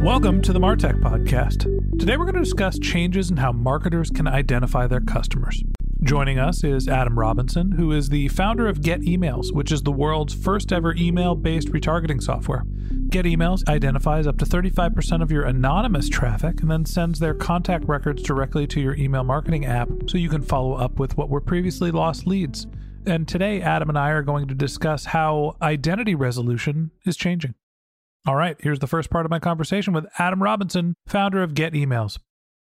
Welcome to the Martech Podcast. Today we're going to discuss changes in how marketers can identify their customers. Joining us is Adam Robinson, who is the founder of Get Emails, which is the world's first ever email based retargeting software. Get Emails identifies up to 35% of your anonymous traffic and then sends their contact records directly to your email marketing app so you can follow up with what were previously lost leads. And today, Adam and I are going to discuss how identity resolution is changing. All right, here's the first part of my conversation with Adam Robinson, founder of Get Emails.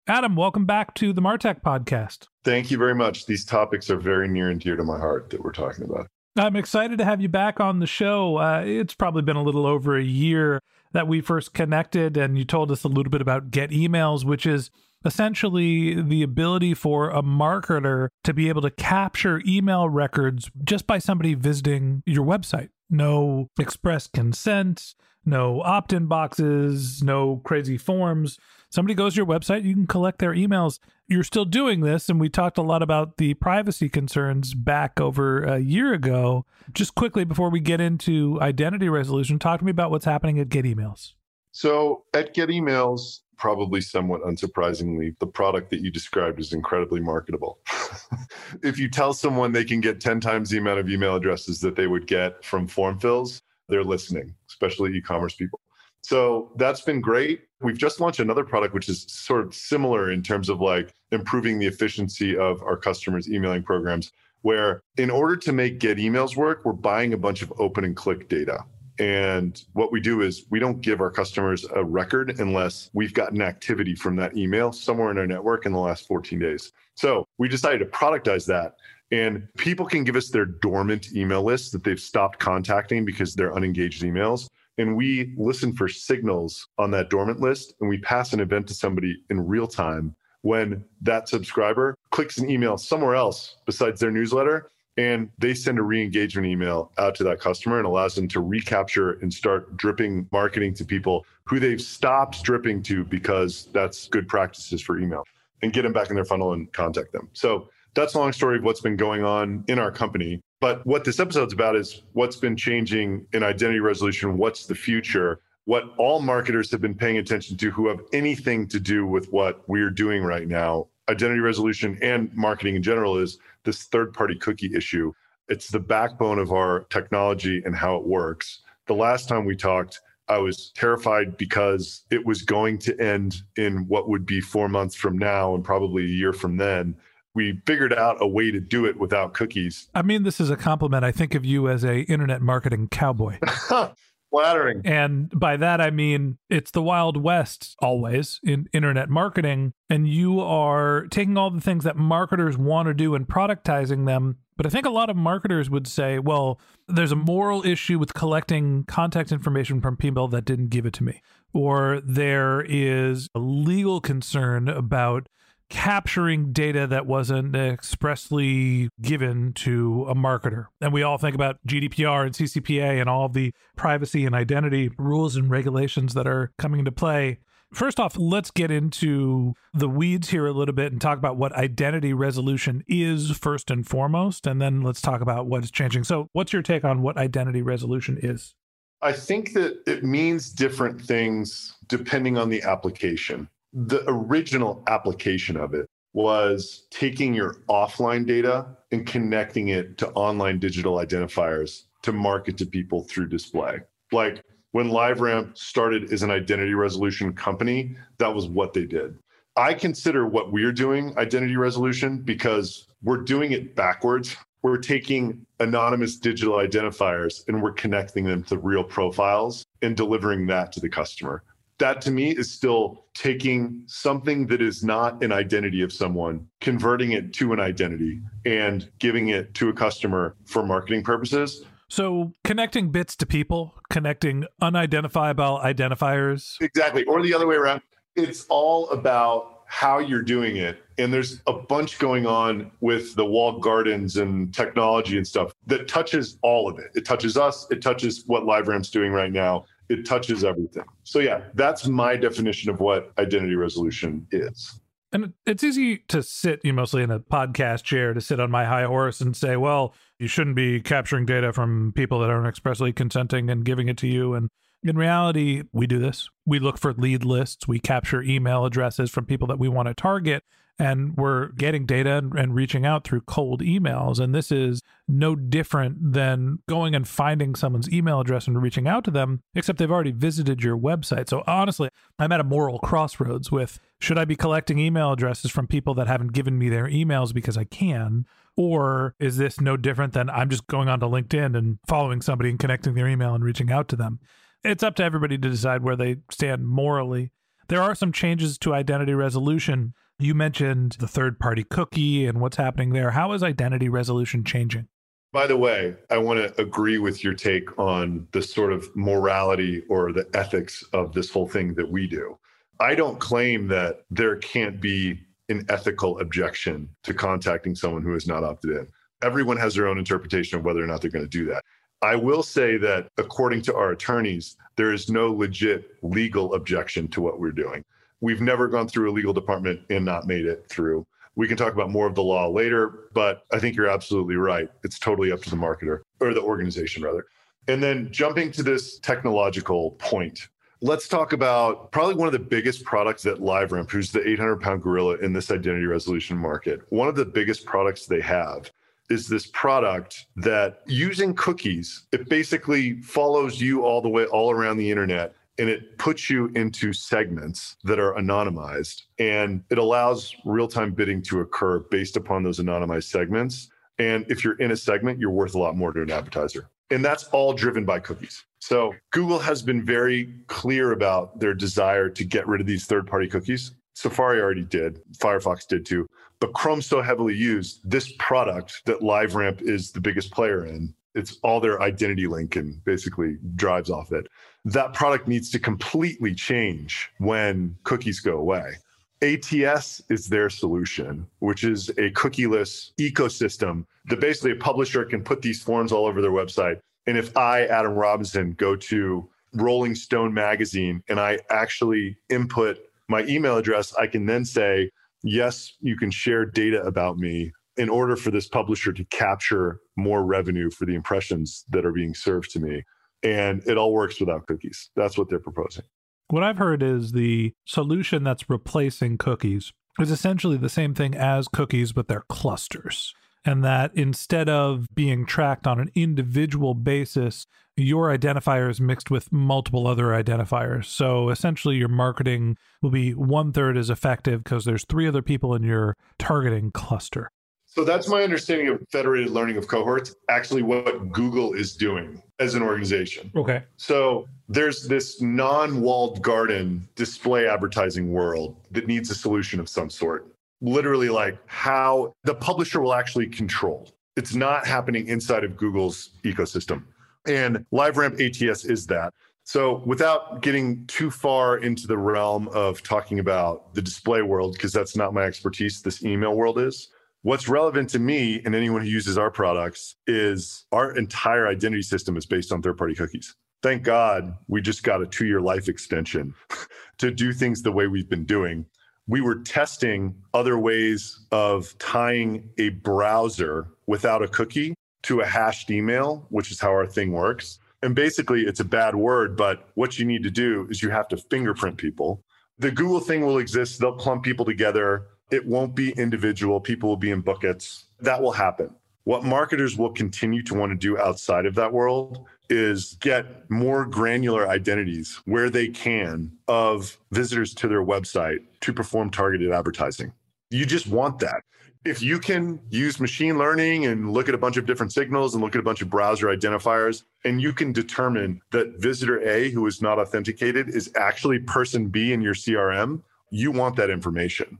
Adam, welcome back to the Martech podcast. Thank you very much. These topics are very near and dear to my heart that we're talking about. I'm excited to have you back on the show. Uh, it's probably been a little over a year that we first connected, and you told us a little bit about Get Emails, which is essentially the ability for a marketer to be able to capture email records just by somebody visiting your website. No express consent, no opt in boxes, no crazy forms. Somebody goes to your website, you can collect their emails. You're still doing this, and we talked a lot about the privacy concerns back over a year ago. Just quickly before we get into identity resolution, talk to me about what's happening at Get Emails. So, at Get Emails, probably somewhat unsurprisingly, the product that you described is incredibly marketable. if you tell someone they can get 10 times the amount of email addresses that they would get from form fills, they're listening, especially e commerce people. So that's been great. We've just launched another product, which is sort of similar in terms of like improving the efficiency of our customers' emailing programs, where in order to make Get Emails work, we're buying a bunch of open and click data. And what we do is we don't give our customers a record unless we've gotten activity from that email somewhere in our network in the last 14 days. So we decided to productize that. And people can give us their dormant email list that they've stopped contacting because they're unengaged emails. And we listen for signals on that dormant list and we pass an event to somebody in real time when that subscriber clicks an email somewhere else besides their newsletter and they send a re-engagement email out to that customer and allows them to recapture and start dripping marketing to people who they've stopped dripping to because that's good practices for email and get them back in their funnel and contact them. So that's a long story of what's been going on in our company. But what this episode's about is what's been changing in identity resolution, what's the future, what all marketers have been paying attention to who have anything to do with what we're doing right now. Identity resolution and marketing in general is this third party cookie issue. It's the backbone of our technology and how it works. The last time we talked, I was terrified because it was going to end in what would be four months from now and probably a year from then we figured out a way to do it without cookies. I mean, this is a compliment. I think of you as a internet marketing cowboy. Flattering. And by that I mean it's the Wild West always in internet marketing, and you are taking all the things that marketers want to do and productizing them. But I think a lot of marketers would say, well, there's a moral issue with collecting contact information from people that didn't give it to me. Or there is a legal concern about capturing data that wasn't expressly given to a marketer. And we all think about GDPR and CCPA and all the privacy and identity rules and regulations that are coming into play. First off, let's get into the weeds here a little bit and talk about what identity resolution is first and foremost, and then let's talk about what is changing. So, what's your take on what identity resolution is? I think that it means different things depending on the application. The original application of it was taking your offline data and connecting it to online digital identifiers to market to people through display. Like when LiveRamp started as an identity resolution company, that was what they did. I consider what we're doing identity resolution because we're doing it backwards. We're taking anonymous digital identifiers and we're connecting them to real profiles and delivering that to the customer. That to me is still taking something that is not an identity of someone, converting it to an identity and giving it to a customer for marketing purposes. So connecting bits to people, connecting unidentifiable identifiers. Exactly. Or the other way around. It's all about how you're doing it. And there's a bunch going on with the walled gardens and technology and stuff that touches all of it. It touches us, it touches what LiveRamp's doing right now. It touches everything. So yeah, that's my definition of what identity resolution is. And it's easy to sit, you mostly in a podcast chair, to sit on my high horse and say, well, you shouldn't be capturing data from people that aren't expressly consenting and giving it to you. And in reality, we do this. We look for lead lists, we capture email addresses from people that we want to target, and we're getting data and, and, reaching out through cold emails. And this is no different than going and finding someone's email address and reaching out to them, except they've already visited your website. So honestly, I'm at a moral crossroads with should I be collecting email addresses from people that haven't given me their emails because I can? Or is this no different than I'm just going onto LinkedIn and following somebody and connecting their email and reaching out to them? It's up to everybody to decide where they stand morally. There are some changes to identity resolution you mentioned the third party cookie and what's happening there. How is identity resolution changing? By the way, I want to agree with your take on the sort of morality or the ethics of this whole thing that we do. I don't claim that there can't be an ethical objection to contacting someone who is not opted in. Everyone has their own interpretation of whether or not they're going to do that. I will say that according to our attorneys, there is no legit legal objection to what we're doing. We've never gone through a legal department and not made it through. We can talk about more of the law later, but I think you're absolutely right. It's totally up to the marketer or the organization, rather. And then jumping to this technological point, let's talk about probably one of the biggest products that LiveRamp, who's the 800 pound gorilla in this identity resolution market, one of the biggest products they have is this product that using cookies, it basically follows you all the way all around the internet and it puts you into segments that are anonymized. And it allows real-time bidding to occur based upon those anonymized segments. And if you're in a segment you're worth a lot more to an advertiser. And that's all driven by cookies. So google has been very clear about their desire to get rid of these third-party cookies. Safari already did. Firefox did too. But chrome's so heavily used this product that liveramp is the biggest player in it's all their identity link and basically drives off it that product needs to completely change when cookies go away. ATS is their solution, which is a cookieless ecosystem that basically a publisher can put these forms all over their website. And if I, Adam Robinson, go to Rolling Stone magazine and I actually input my email address, I can then say, yes, you can share data about me in order for this publisher to capture more revenue for the impressions that are being served to me and it all works without cookies. That's what they're proposing. What I've heard is the solution that's replacing cookies is essentially the same thing as cookies, but they're clusters. And that instead of being tracked on an individual basis, your identifier is mixed with multiple other identifiers. So essentially, your marketing will be one third as effective because there's three other people in your targeting cluster. So that's my understanding of federated learning of cohorts, actually, what Google is doing as an organization. Okay. So there's this non walled garden display advertising world that needs a solution of some sort. Literally, like how the publisher will actually control. It's not happening inside of Google's ecosystem. And LiveRamp ATS is that. So, without getting too far into the realm of talking about the display world, because that's not my expertise, this email world is. What's relevant to me and anyone who uses our products is our entire identity system is based on third party cookies. thank God we just got a two year life extension to do things the way we've been doing. We were testing other ways of tying a browser without a cookie to a hashed email, which is how our thing works. And basically, it's a bad word, but what you need to do is you have to fingerprint people. The Google thing will exist, they'll clump people together. It won't be individual, people will be in buckets. That will happen. What marketers will continue to want to do outside of that world is get more granular identities where they can of visitors to their website to perform targeted advertising. You just want that. If you can use machine learning and look at a bunch of different signals and look at a bunch of browser identifiers, and you can determine that visitor A, who is not authenticated, is actually person B in your CRM, you want that information.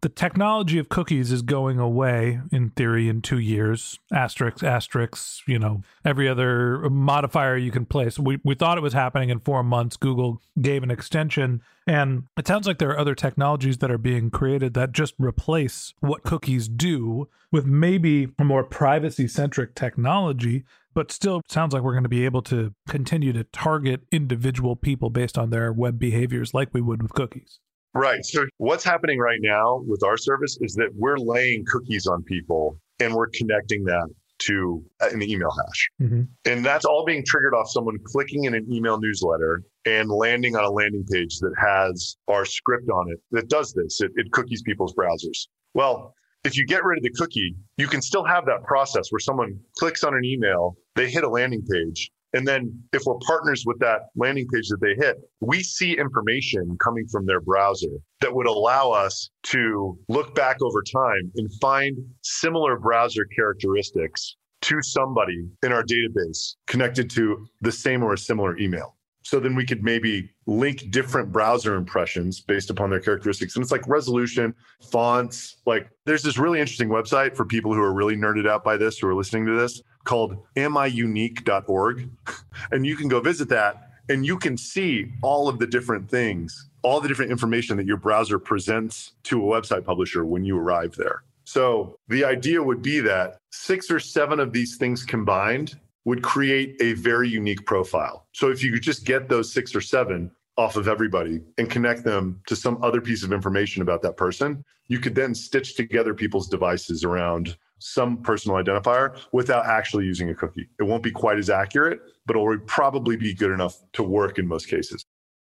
the technology of cookies is going away in theory in two years. Asterisk, asterisk, you know, every other modifier you can place. We, we thought it was happening in four months. Google gave an extension. And it sounds like there are other technologies that are being created that just replace what cookies do with maybe a more privacy centric technology but still sounds like we're going to be able to continue to target individual people based on their web behaviors like we would with cookies. Right. So, what's happening right now with our service is that we're laying cookies on people and we're connecting that to an email hash. Mm-hmm. And that's all being triggered off someone clicking in an email newsletter and landing on a landing page that has our script on it that does this. It, it cookies people's browsers. Well, if you get rid of the cookie, you can still have that process where someone clicks on an email, they hit a landing page, and then if we're partners with that landing page that they hit, we see information coming from their browser that would allow us to look back over time and find similar browser characteristics to somebody in our database connected to the same or a similar email. So then we could maybe link different browser impressions based upon their characteristics. And it's like resolution, fonts. Like there's this really interesting website for people who are really nerded out by this, who are listening to this called amiunique.org. And you can go visit that and you can see all of the different things, all the different information that your browser presents to a website publisher when you arrive there. So the idea would be that six or seven of these things combined would create a very unique profile. So if you could just get those six or seven off of everybody and connect them to some other piece of information about that person, you could then stitch together people's devices around some personal identifier without actually using a cookie. It won't be quite as accurate, but it'll probably be good enough to work in most cases.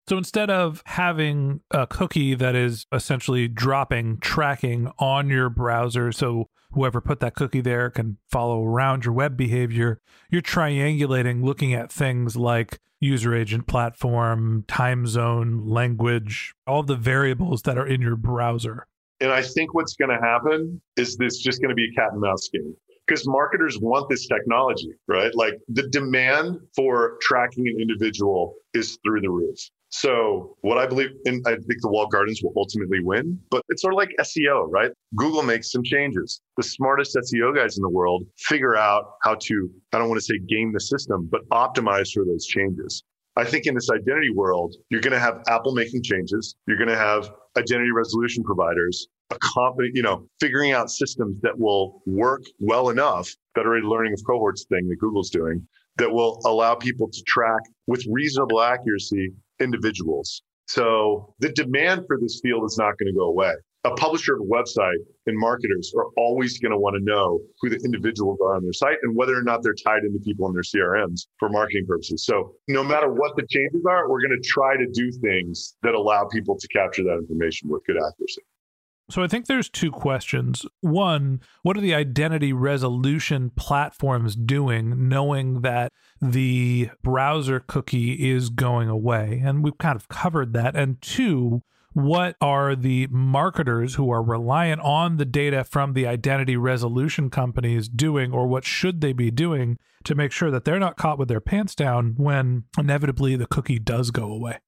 So instead of having a cookie that is essentially dropping tracking on your browser, so whoever put that cookie there can follow around your web behavior, you're triangulating, looking at things like user agent platform, time zone, language, all the variables that are in your browser. And I think what's going to happen is this just going to be a cat and mouse game because marketers want this technology, right? Like the demand for tracking an individual is through the roof. So what I believe, and I think the walled gardens will ultimately win, but it's sort of like SEO, right? Google makes some changes. The smartest SEO guys in the world figure out how to, I don't want to say game the system, but optimize for those changes. I think in this identity world, you're going to have Apple making changes. You're going to have identity resolution providers, a you know, figuring out systems that will work well enough, federated learning of cohorts thing that Google's doing, that will allow people to track with reasonable accuracy individuals. So the demand for this field is not going to go away. A publisher of a website and marketers are always going to want to know who the individuals are on their site and whether or not they're tied into people in their CRMs for marketing purposes. So no matter what the changes are, we're going to try to do things that allow people to capture that information with good accuracy. So I think there's two questions. One, what are the identity resolution platforms doing knowing that the browser cookie is going away? And we've kind of covered that. And two, what are the marketers who are reliant on the data from the identity resolution companies doing or what should they be doing to make sure that they're not caught with their pants down when inevitably the cookie does go away?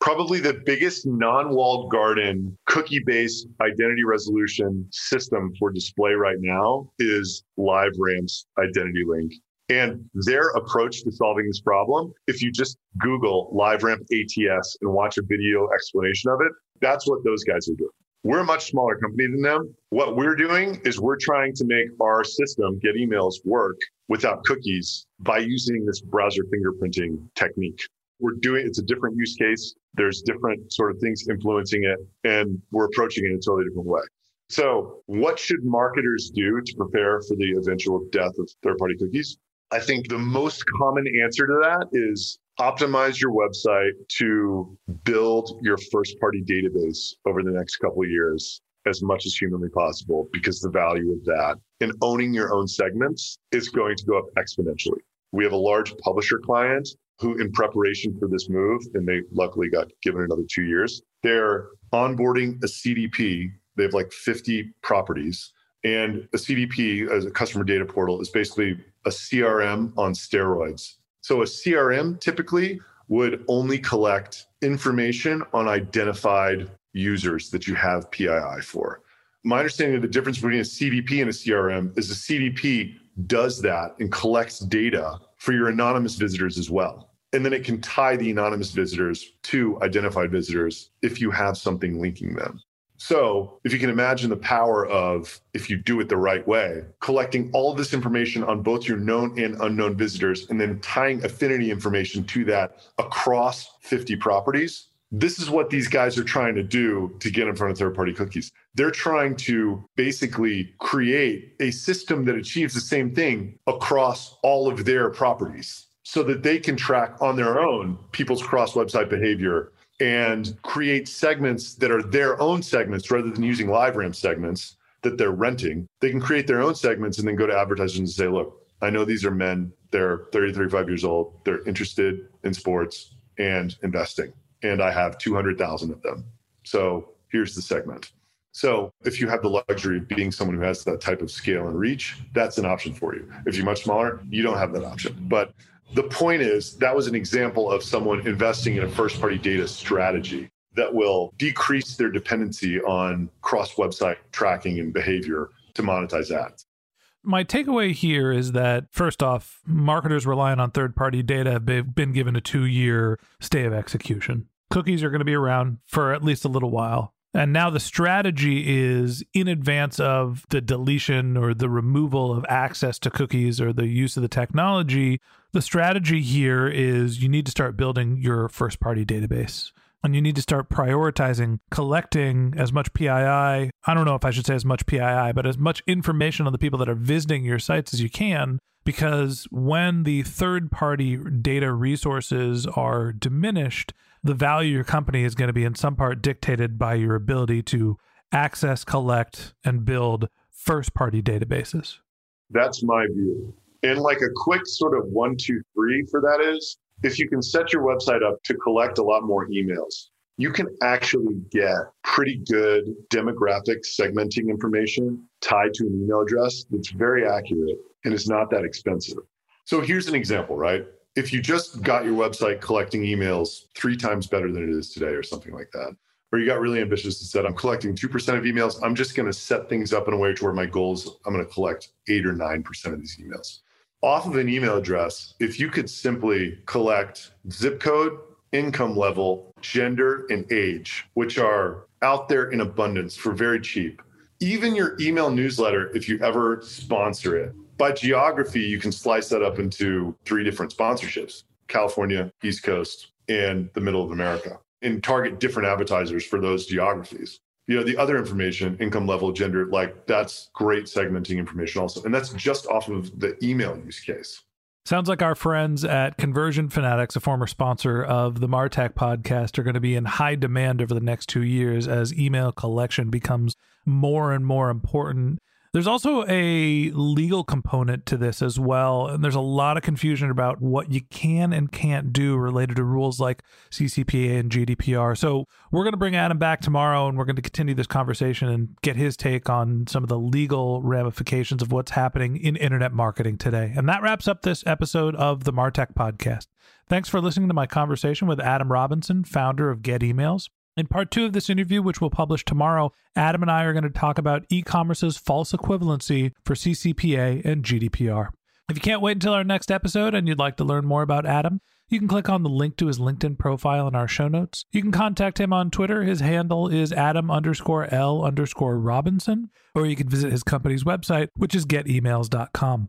probably the biggest non-walled garden cookie-based identity resolution system for display right now is LiveRamp's Identity Link. And their approach to solving this problem, if you just Google LiveRamp ATS and watch a video explanation of it, that's what those guys are doing. We're a much smaller company than them. What we're doing is we're trying to make our system get emails work without cookies by using this browser fingerprinting technique we're doing it's a different use case there's different sort of things influencing it and we're approaching it in a totally different way so what should marketers do to prepare for the eventual death of third party cookies i think the most common answer to that is optimize your website to build your first party database over the next couple of years as much as humanly possible because the value of that and owning your own segments is going to go up exponentially we have a large publisher client who, in preparation for this move, and they luckily got given another two years, they're onboarding a CDP. They have like 50 properties. And a CDP, as a customer data portal, is basically a CRM on steroids. So a CRM typically would only collect information on identified users that you have PII for. My understanding of the difference between a CDP and a CRM is a CDP does that and collects data for your anonymous visitors as well. And then it can tie the anonymous visitors to identified visitors if you have something linking them. So, if you can imagine the power of, if you do it the right way, collecting all this information on both your known and unknown visitors, and then tying affinity information to that across 50 properties, this is what these guys are trying to do to get in front of third party cookies. They're trying to basically create a system that achieves the same thing across all of their properties so that they can track on their own people's cross website behavior and create segments that are their own segments rather than using LiveRamp segments that they're renting. They can create their own segments and then go to advertisers and say, look, I know these are men, they're 30, 35 years old, they're interested in sports and investing, and I have 200,000 of them. So here's the segment. So if you have the luxury of being someone who has that type of scale and reach, that's an option for you. If you're much smaller, you don't have that option. But the point is, that was an example of someone investing in a first party data strategy that will decrease their dependency on cross website tracking and behavior to monetize ads. My takeaway here is that first off, marketers relying on third party data have been given a two year stay of execution. Cookies are going to be around for at least a little while. And now the strategy is in advance of the deletion or the removal of access to cookies or the use of the technology. The strategy here is you need to start building your first party database and you need to start prioritizing collecting as much PII. I don't know if I should say as much PII, but as much information on the people that are visiting your sites as you can. Because when the third party data resources are diminished, the value your company is going to be in some part dictated by your ability to access, collect, and build first party databases. That's my view. And like a quick sort of one, two, three for that is if you can set your website up to collect a lot more emails, you can actually get pretty good demographic segmenting information tied to an email address that's very accurate and it's not that expensive. So here's an example, right? If you just got your website collecting emails three times better than it is today or something like that, or you got really ambitious and said, I'm collecting 2% of emails, I'm just going to set things up in a way to where my goals, I'm going to collect 8 or 9% of these emails. Off of an email address, if you could simply collect zip code, income level, gender, and age, which are out there in abundance for very cheap. Even your email newsletter, if you ever sponsor it, by geography, you can slice that up into three different sponsorships California, East Coast, and the middle of America, and target different advertisers for those geographies. You know, the other information, income level, gender, like that's great segmenting information also. And that's just off of the email use case. Sounds like our friends at Conversion Fanatics, a former sponsor of the Martech podcast, are going to be in high demand over the next two years as email collection becomes more and more important there's also a legal component to this as well. And there's a lot of confusion about what you can and can't do related to rules like CCPA and GDPR. So we're going to bring Adam back tomorrow and we're going to continue this conversation and get his take on some of the legal ramifications of what's happening in internet marketing today. And that wraps up this episode of the Martech podcast. Thanks for listening to my conversation with Adam Robinson, founder of Get Emails. In part two of this interview, which we'll publish tomorrow, Adam and I are going to talk about e commerce's false equivalency for CCPA and GDPR. If you can't wait until our next episode and you'd like to learn more about Adam, you can click on the link to his LinkedIn profile in our show notes. You can contact him on Twitter. His handle is Adam underscore L underscore Robinson, or you can visit his company's website, which is getemails.com.